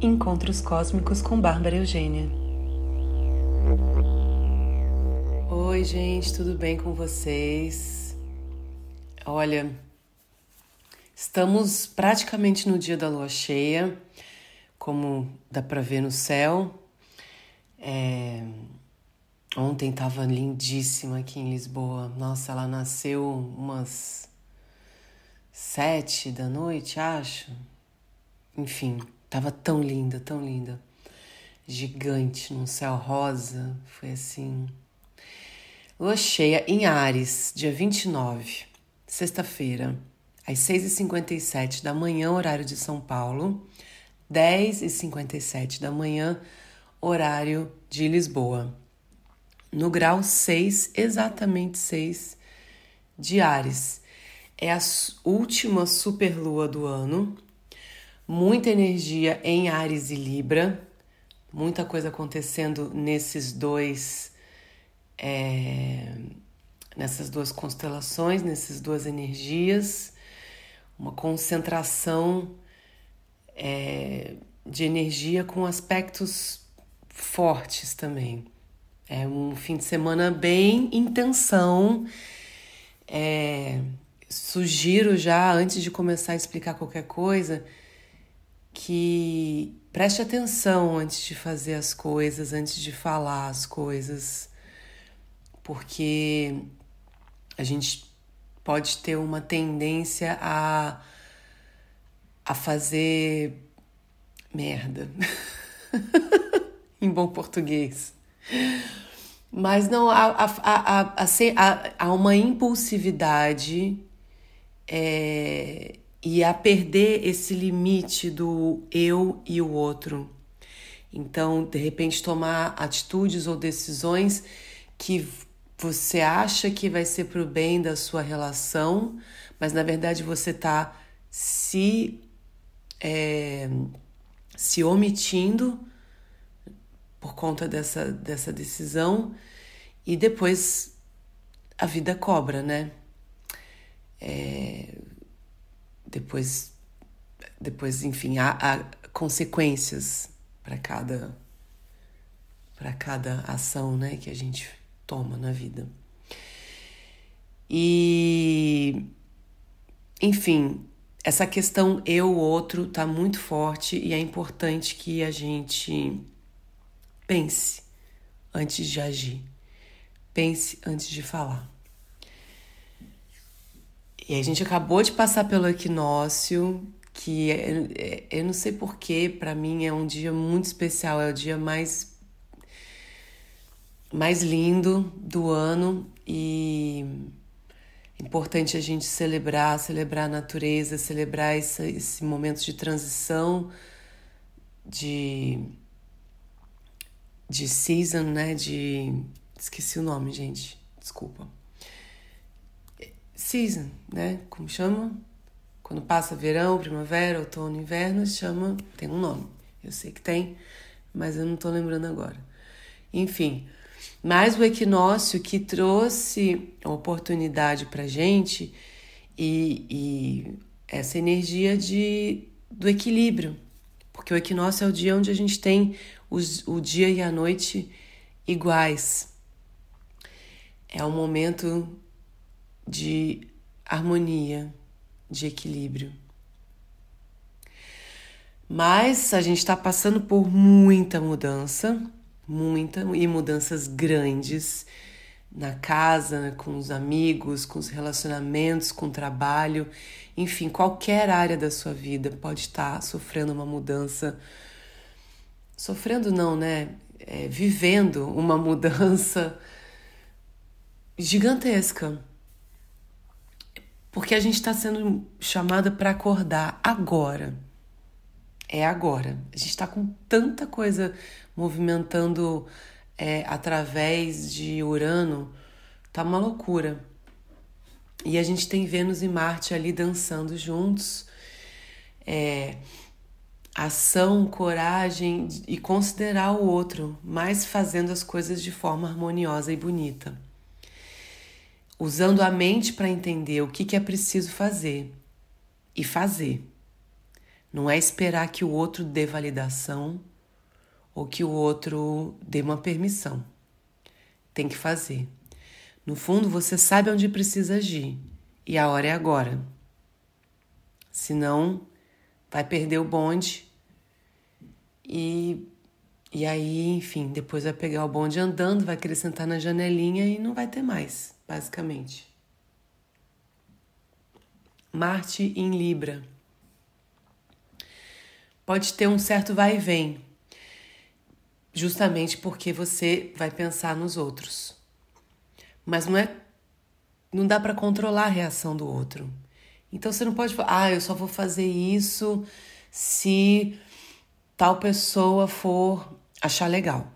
Encontros Cósmicos com Bárbara Eugênia. Oi, gente, tudo bem com vocês? Olha, estamos praticamente no dia da lua cheia, como dá para ver no céu. É... Ontem estava lindíssima aqui em Lisboa. Nossa, ela nasceu umas sete da noite, acho. Enfim, tava tão linda, tão linda. Gigante, num céu rosa. Foi assim. Lua cheia em Ares, dia 29, sexta-feira, às 6h57 da manhã, horário de São Paulo, 10h57 da manhã, horário de Lisboa. No grau 6, exatamente 6 de Ares. É a última superlua do ano. Muita energia em Ares e Libra. Muita coisa acontecendo nesses dois. É, nessas duas constelações, nessas duas energias. Uma concentração é, de energia com aspectos fortes também. É um fim de semana bem intenção. É, sugiro já, antes de começar a explicar qualquer coisa, que preste atenção antes de fazer as coisas, antes de falar as coisas, porque a gente pode ter uma tendência a, a fazer merda, em bom português. Mas não, há, há, há, há, uma impulsividade é, e a perder esse limite do eu e o outro. Então, de repente, tomar atitudes ou decisões que você acha que vai ser para o bem da sua relação, mas na verdade você está se, é, se omitindo por conta dessa, dessa decisão e depois a vida cobra, né? É, depois, depois, enfim, há, há consequências para cada para cada ação, né, que a gente toma na vida. E enfim, essa questão eu outro tá muito forte e é importante que a gente pense antes de agir. Pense antes de falar. E a gente acabou de passar pelo equinócio, que é, é, eu não sei porquê, para mim é um dia muito especial, é o dia mais mais lindo do ano e importante a gente celebrar, celebrar a natureza, celebrar esse, esse momento de transição, de de season, né? De esqueci o nome, gente. Desculpa season, né? Como chama? Quando passa verão, primavera, outono, inverno, chama, tem um nome. Eu sei que tem, mas eu não tô lembrando agora. Enfim, mais o equinócio que trouxe a oportunidade pra gente e, e essa energia de, do equilíbrio. Porque o equinócio é o dia onde a gente tem os, o dia e a noite iguais. É o momento de harmonia, de equilíbrio. Mas a gente está passando por muita mudança, muita e mudanças grandes na casa, com os amigos, com os relacionamentos, com o trabalho, enfim, qualquer área da sua vida pode estar sofrendo uma mudança. Sofrendo não, né? É, vivendo uma mudança gigantesca porque a gente está sendo chamada para acordar agora. É agora. A gente está com tanta coisa movimentando é, através de Urano, tá uma loucura. E a gente tem Vênus e Marte ali dançando juntos. É, ação, coragem e considerar o outro, mas fazendo as coisas de forma harmoniosa e bonita usando a mente para entender o que, que é preciso fazer e fazer. Não é esperar que o outro dê validação ou que o outro dê uma permissão. Tem que fazer. No fundo, você sabe onde precisa agir e a hora é agora. Senão, vai perder o bonde e, e aí, enfim, depois vai pegar o bonde andando, vai querer sentar na janelinha e não vai ter mais, basicamente. Marte em Libra. Pode ter um certo vai e vem, justamente porque você vai pensar nos outros. Mas não é não dá para controlar a reação do outro. Então você não pode falar, ah, eu só vou fazer isso se tal pessoa for achar legal.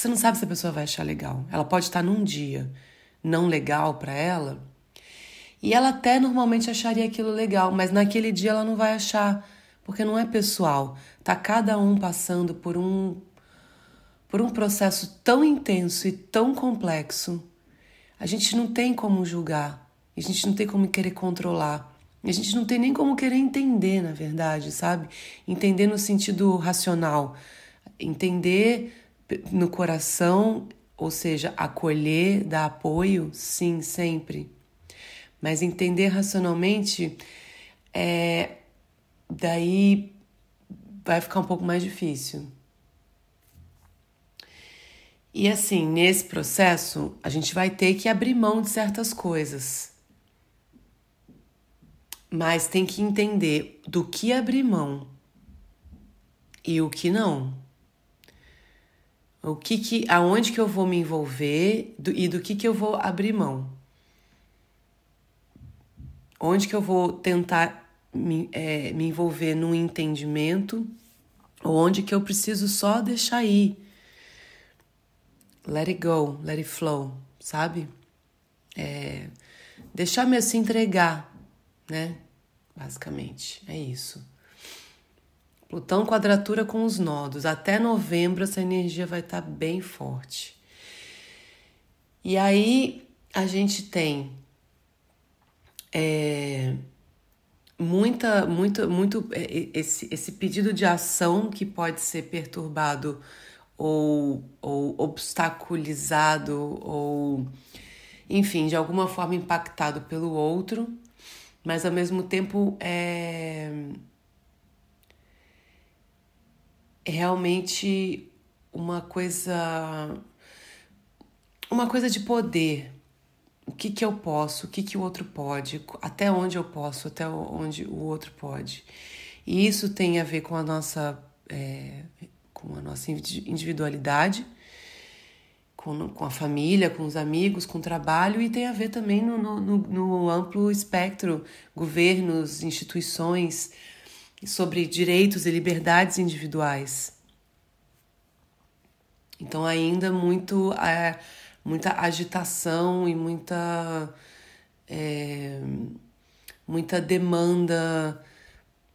Porque você não sabe se a pessoa vai achar legal. Ela pode estar num dia não legal para ela e ela até normalmente acharia aquilo legal, mas naquele dia ela não vai achar, porque não é pessoal. Tá cada um passando por um por um processo tão intenso e tão complexo. A gente não tem como julgar, a gente não tem como querer controlar. A gente não tem nem como querer entender, na verdade, sabe? Entender no sentido racional. Entender no coração, ou seja, acolher, dar apoio, sim, sempre. Mas entender racionalmente, é, daí vai ficar um pouco mais difícil. E assim, nesse processo, a gente vai ter que abrir mão de certas coisas. Mas tem que entender do que abrir mão e o que não. O que que aonde que eu vou me envolver do, e do que que eu vou abrir mão. Onde que eu vou tentar me, é, me envolver num entendimento, ou onde que eu preciso só deixar ir. Let it go, let it flow, sabe? É, deixar me se entregar, né? Basicamente, é isso. Plutão quadratura com os nodos. Até novembro essa energia vai estar tá bem forte. E aí a gente tem é, muita, muito, muito é, esse, esse pedido de ação que pode ser perturbado ou, ou obstaculizado ou, enfim, de alguma forma impactado pelo outro, mas ao mesmo tempo é, é realmente uma coisa uma coisa de poder, o que, que eu posso, o que, que o outro pode, até onde eu posso, até onde o outro pode. E isso tem a ver com a nossa, é, com a nossa individualidade, com, com a família, com os amigos, com o trabalho, e tem a ver também no, no, no amplo espectro, governos, instituições, sobre direitos e liberdades individuais. Então, ainda muito. É, muita agitação e muita é, muita demanda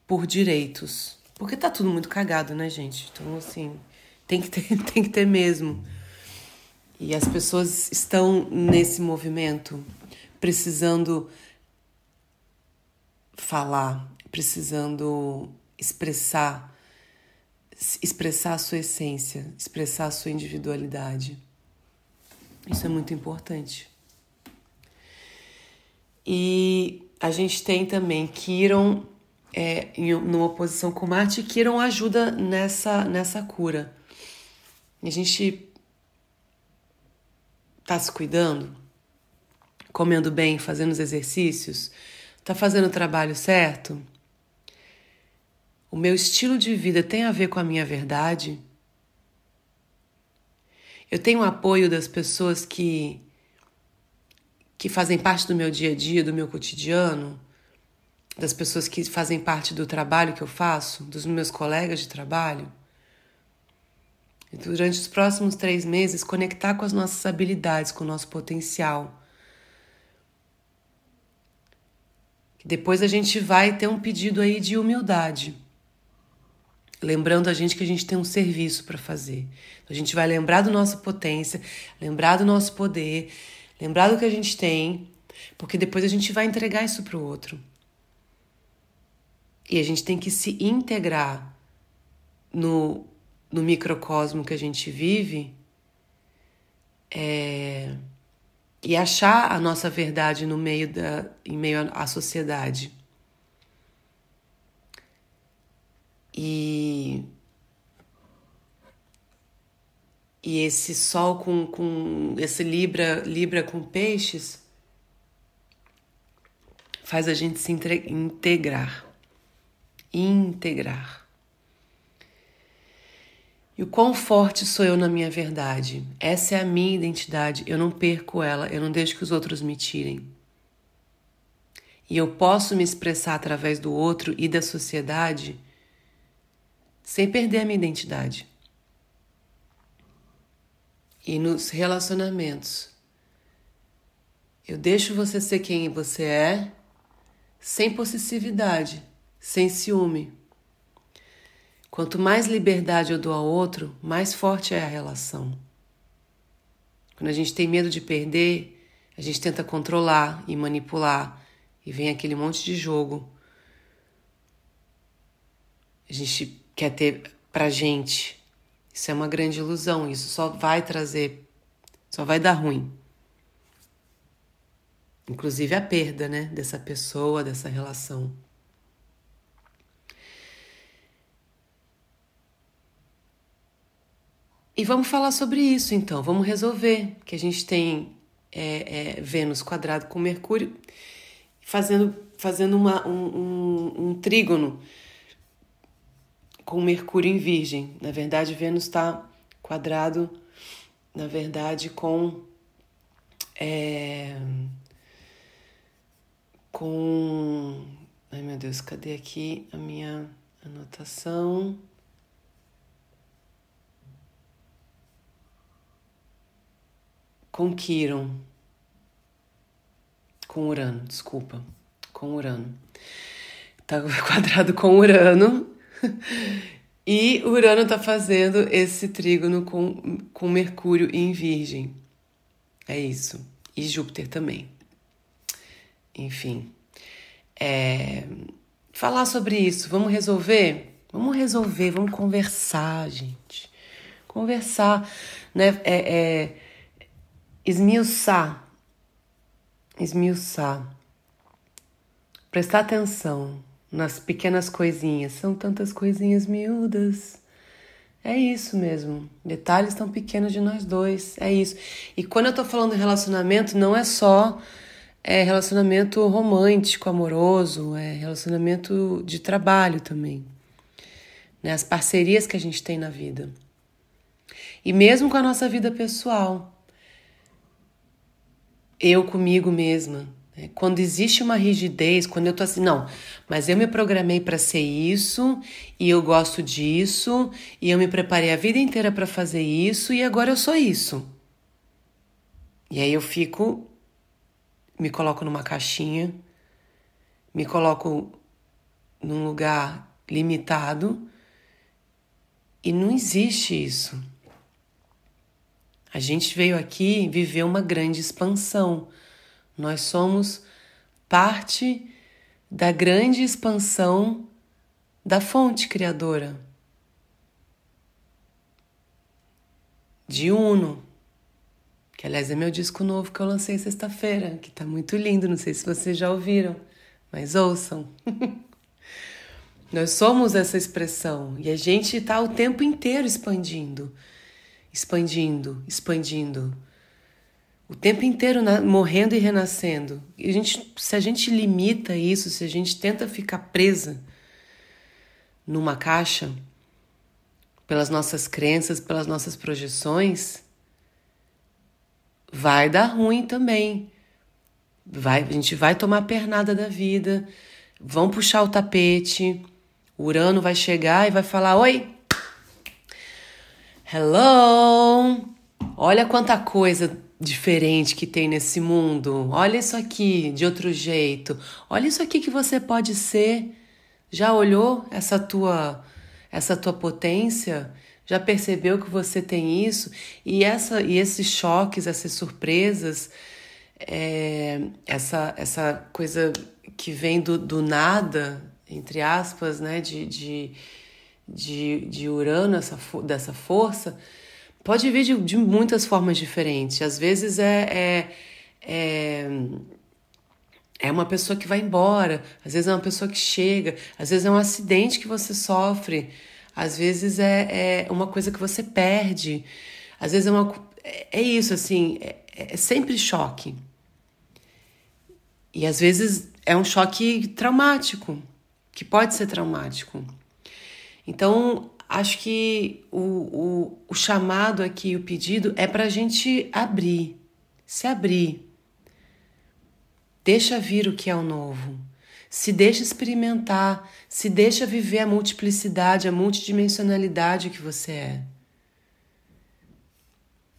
por direitos. Porque tá tudo muito cagado, né, gente? Então, assim, tem que ter, tem que ter mesmo. E as pessoas estão nesse movimento precisando falar, precisando expressar, expressar a sua essência, expressar a sua individualidade. Isso é muito importante. E a gente tem também Kiron é, em numa posição com Marte, Kiron ajuda nessa, nessa cura. A gente tá se cuidando, comendo bem, fazendo os exercícios, tá fazendo o trabalho certo? O meu estilo de vida tem a ver com a minha verdade? Eu tenho apoio das pessoas que que fazem parte do meu dia a dia, do meu cotidiano, das pessoas que fazem parte do trabalho que eu faço, dos meus colegas de trabalho. E durante os próximos três meses, conectar com as nossas habilidades, com o nosso potencial. Depois a gente vai ter um pedido aí de humildade lembrando a gente que a gente tem um serviço para fazer. A gente vai lembrar da nossa potência, lembrar do nosso poder, lembrar do que a gente tem, porque depois a gente vai entregar isso para o outro. E a gente tem que se integrar no, no microcosmo que a gente vive é, e achar a nossa verdade no meio da, em meio à sociedade. E, e esse sol com, com esse Libra, Libra com peixes faz a gente se integrar. Integrar. E o quão forte sou eu na minha verdade? Essa é a minha identidade. Eu não perco ela, eu não deixo que os outros me tirem. E eu posso me expressar através do outro e da sociedade sem perder a minha identidade. E nos relacionamentos, eu deixo você ser quem você é, sem possessividade, sem ciúme. Quanto mais liberdade eu dou ao outro, mais forte é a relação. Quando a gente tem medo de perder, a gente tenta controlar e manipular, e vem aquele monte de jogo. A gente quer ter pra gente. Isso é uma grande ilusão, isso só vai trazer, só vai dar ruim. Inclusive a perda, né, dessa pessoa, dessa relação. E vamos falar sobre isso então, vamos resolver que a gente tem é, é, Vênus quadrado com Mercúrio fazendo, fazendo uma, um, um, um trígono com Mercúrio em Virgem. Na verdade, Vênus está quadrado, na verdade, com. É, com. Ai meu Deus, cadê aqui a minha anotação? Com Quiron. Com Urano, desculpa. Com Urano. Tá quadrado com Urano e Urano está fazendo esse trígono com, com Mercúrio em Virgem. É isso. E Júpiter também. Enfim. É... Falar sobre isso. Vamos resolver? Vamos resolver, vamos conversar, gente. Conversar, né? É, é... Esmiuçar. Esmiuçar. Prestar atenção nas pequenas coisinhas. São tantas coisinhas miúdas. É isso mesmo. Detalhes tão pequenos de nós dois. É isso. E quando eu tô falando de relacionamento, não é só é relacionamento romântico, amoroso, é relacionamento de trabalho também. Né? As parcerias que a gente tem na vida. E mesmo com a nossa vida pessoal. Eu comigo mesma? Quando existe uma rigidez, quando eu tô assim, não, mas eu me programei para ser isso, e eu gosto disso, e eu me preparei a vida inteira para fazer isso, e agora eu sou isso. E aí eu fico, me coloco numa caixinha, me coloco num lugar limitado, e não existe isso. A gente veio aqui viver uma grande expansão nós somos parte da grande expansão da fonte criadora. De Uno, que aliás é meu disco novo que eu lancei sexta-feira, que tá muito lindo, não sei se vocês já ouviram, mas ouçam. Nós somos essa expressão e a gente está o tempo inteiro expandindo, expandindo, expandindo o tempo inteiro na, morrendo e renascendo. E a gente, se a gente limita isso, se a gente tenta ficar presa numa caixa pelas nossas crenças, pelas nossas projeções, vai dar ruim também. Vai, a gente vai tomar pernada da vida, vão puxar o tapete, o Urano vai chegar e vai falar: Oi, hello, olha quanta coisa diferente que tem nesse mundo. Olha isso aqui de outro jeito. Olha isso aqui que você pode ser. Já olhou essa tua essa tua potência? Já percebeu que você tem isso? E essa e esses choques, essas surpresas, é, essa essa coisa que vem do, do nada, entre aspas, né, de, de, de, de Urano, essa, dessa força, pode vir de, de muitas formas diferentes. Às vezes é, é, é, é uma pessoa que vai embora, às vezes é uma pessoa que chega, às vezes é um acidente que você sofre, às vezes é, é uma coisa que você perde, às vezes é uma. É, é isso, assim, é, é sempre choque. E às vezes é um choque traumático, que pode ser traumático. Então, acho que o, o, o chamado aqui, o pedido, é para a gente abrir, se abrir. Deixa vir o que é o novo. Se deixa experimentar, se deixa viver a multiplicidade, a multidimensionalidade que você é.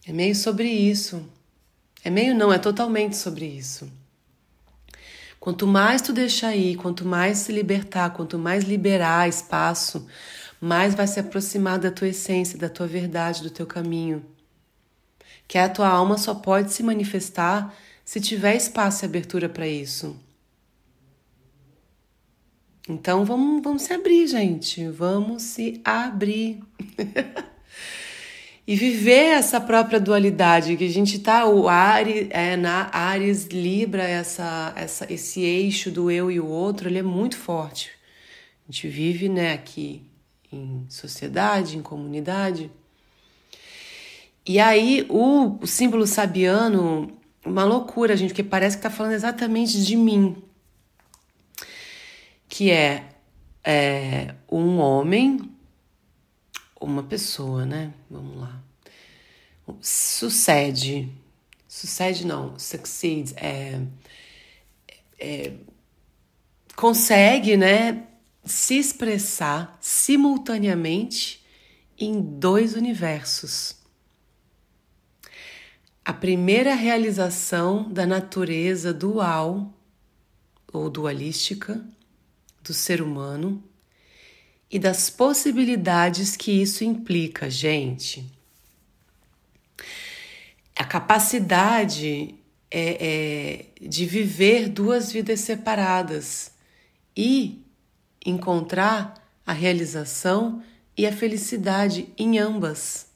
É meio sobre isso. É meio não, é totalmente sobre isso. Quanto mais tu deixar ir, quanto mais se libertar, quanto mais liberar espaço, mais vai se aproximar da tua essência, da tua verdade, do teu caminho. Que a tua alma só pode se manifestar se tiver espaço e abertura para isso. Então vamos, vamos se abrir, gente. Vamos se abrir. e viver essa própria dualidade que a gente tá o Ares, é, na Ares Libra essa, essa esse eixo do eu e o outro ele é muito forte a gente vive né aqui em sociedade em comunidade e aí o, o símbolo sabiano uma loucura gente porque parece que tá falando exatamente de mim que é, é um homem uma pessoa, né? Vamos lá. Sucede. Sucede não, succeeds. É, é, consegue, né? Se expressar simultaneamente em dois universos. A primeira realização da natureza dual ou dualística do ser humano e das possibilidades que isso implica, gente. A capacidade é, é de viver duas vidas separadas e encontrar a realização e a felicidade em ambas.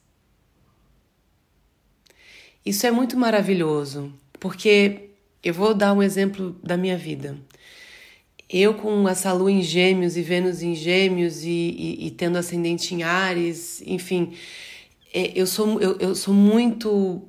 Isso é muito maravilhoso, porque eu vou dar um exemplo da minha vida eu com essa lua em gêmeos e Vênus em gêmeos e, e, e tendo ascendente em Ares, enfim, é, eu sou, eu, eu sou muito.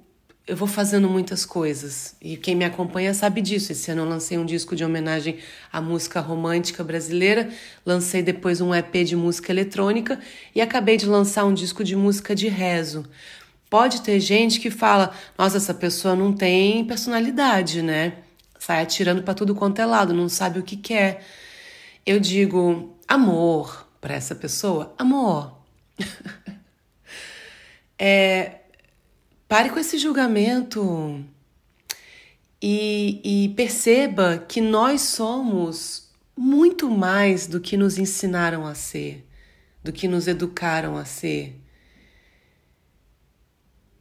Eu vou fazendo muitas coisas. E quem me acompanha sabe disso. Esse ano eu lancei um disco de homenagem à música romântica brasileira, lancei depois um EP de música eletrônica e acabei de lançar um disco de música de rezo. Pode ter gente que fala: nossa, essa pessoa não tem personalidade, né? sai atirando para tudo quanto é lado, não sabe o que quer. Eu digo amor para essa pessoa, amor. é, pare com esse julgamento e, e perceba que nós somos muito mais do que nos ensinaram a ser, do que nos educaram a ser.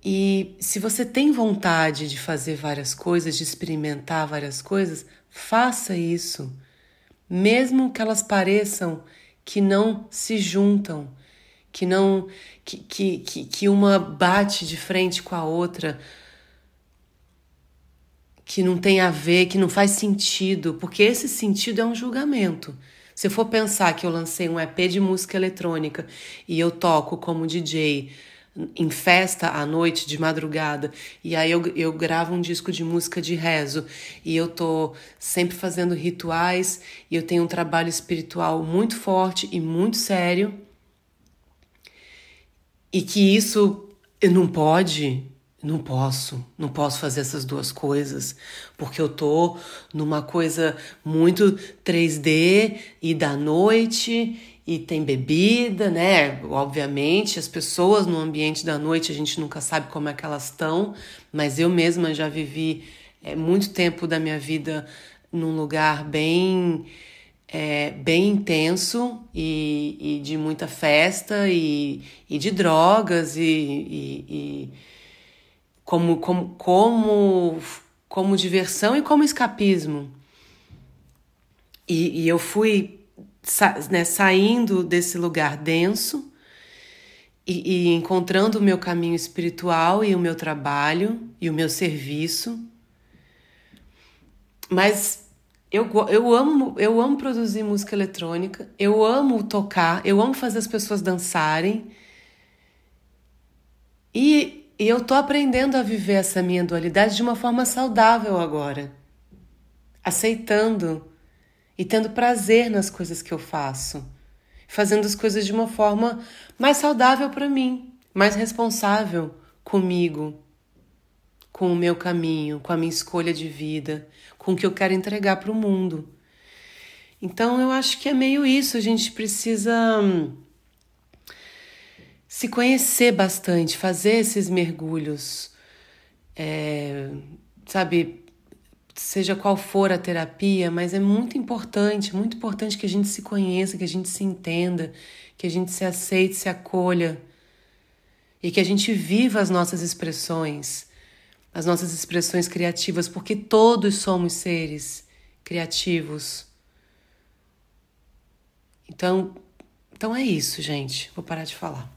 E se você tem vontade de fazer várias coisas, de experimentar várias coisas, faça isso, mesmo que elas pareçam que não se juntam, que não que, que, que, uma bate de frente com a outra, que não tem a ver, que não faz sentido, porque esse sentido é um julgamento. Se for pensar que eu lancei um EP de música eletrônica e eu toco como DJ em festa à noite, de madrugada, e aí eu, eu gravo um disco de música de rezo, e eu tô sempre fazendo rituais, e eu tenho um trabalho espiritual muito forte e muito sério, e que isso não pode, não posso, não posso fazer essas duas coisas, porque eu tô numa coisa muito 3D e da noite e tem bebida, né? Obviamente, as pessoas no ambiente da noite a gente nunca sabe como é que elas estão, mas eu mesma já vivi é, muito tempo da minha vida num lugar bem é, bem intenso e, e, de muita festa e, e de drogas e, e, como, como, como, como diversão e como escapismo. E, eu fui sa né, saindo desse lugar denso e, e encontrando o meu caminho espiritual e o meu trabalho e o meu serviço. Mas eu, eu, amo, eu amo produzir música eletrônica, eu amo tocar, eu amo fazer as pessoas dançarem. E, e eu tô aprendendo a viver essa minha dualidade de uma forma saudável agora. Aceitando e tendo prazer nas coisas que eu faço. Fazendo as coisas de uma forma mais saudável para mim, mais responsável comigo, com o meu caminho, com a minha escolha de vida, com o que eu quero entregar para o mundo. Então eu acho que é meio isso, a gente precisa hum, se conhecer bastante, fazer esses mergulhos, é, sabe, seja qual for a terapia, mas é muito importante, muito importante que a gente se conheça, que a gente se entenda, que a gente se aceite, se acolha e que a gente viva as nossas expressões as nossas expressões criativas, porque todos somos seres criativos. Então, então é isso, gente. Vou parar de falar.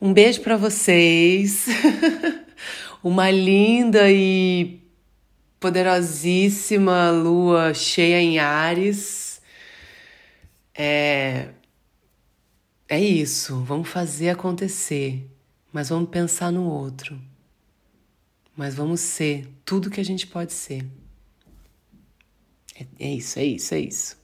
Um beijo para vocês. Uma linda e poderosíssima lua cheia em Ares. É é isso, vamos fazer acontecer, mas vamos pensar no outro mas vamos ser tudo que a gente pode ser. É, é isso, é isso, é isso.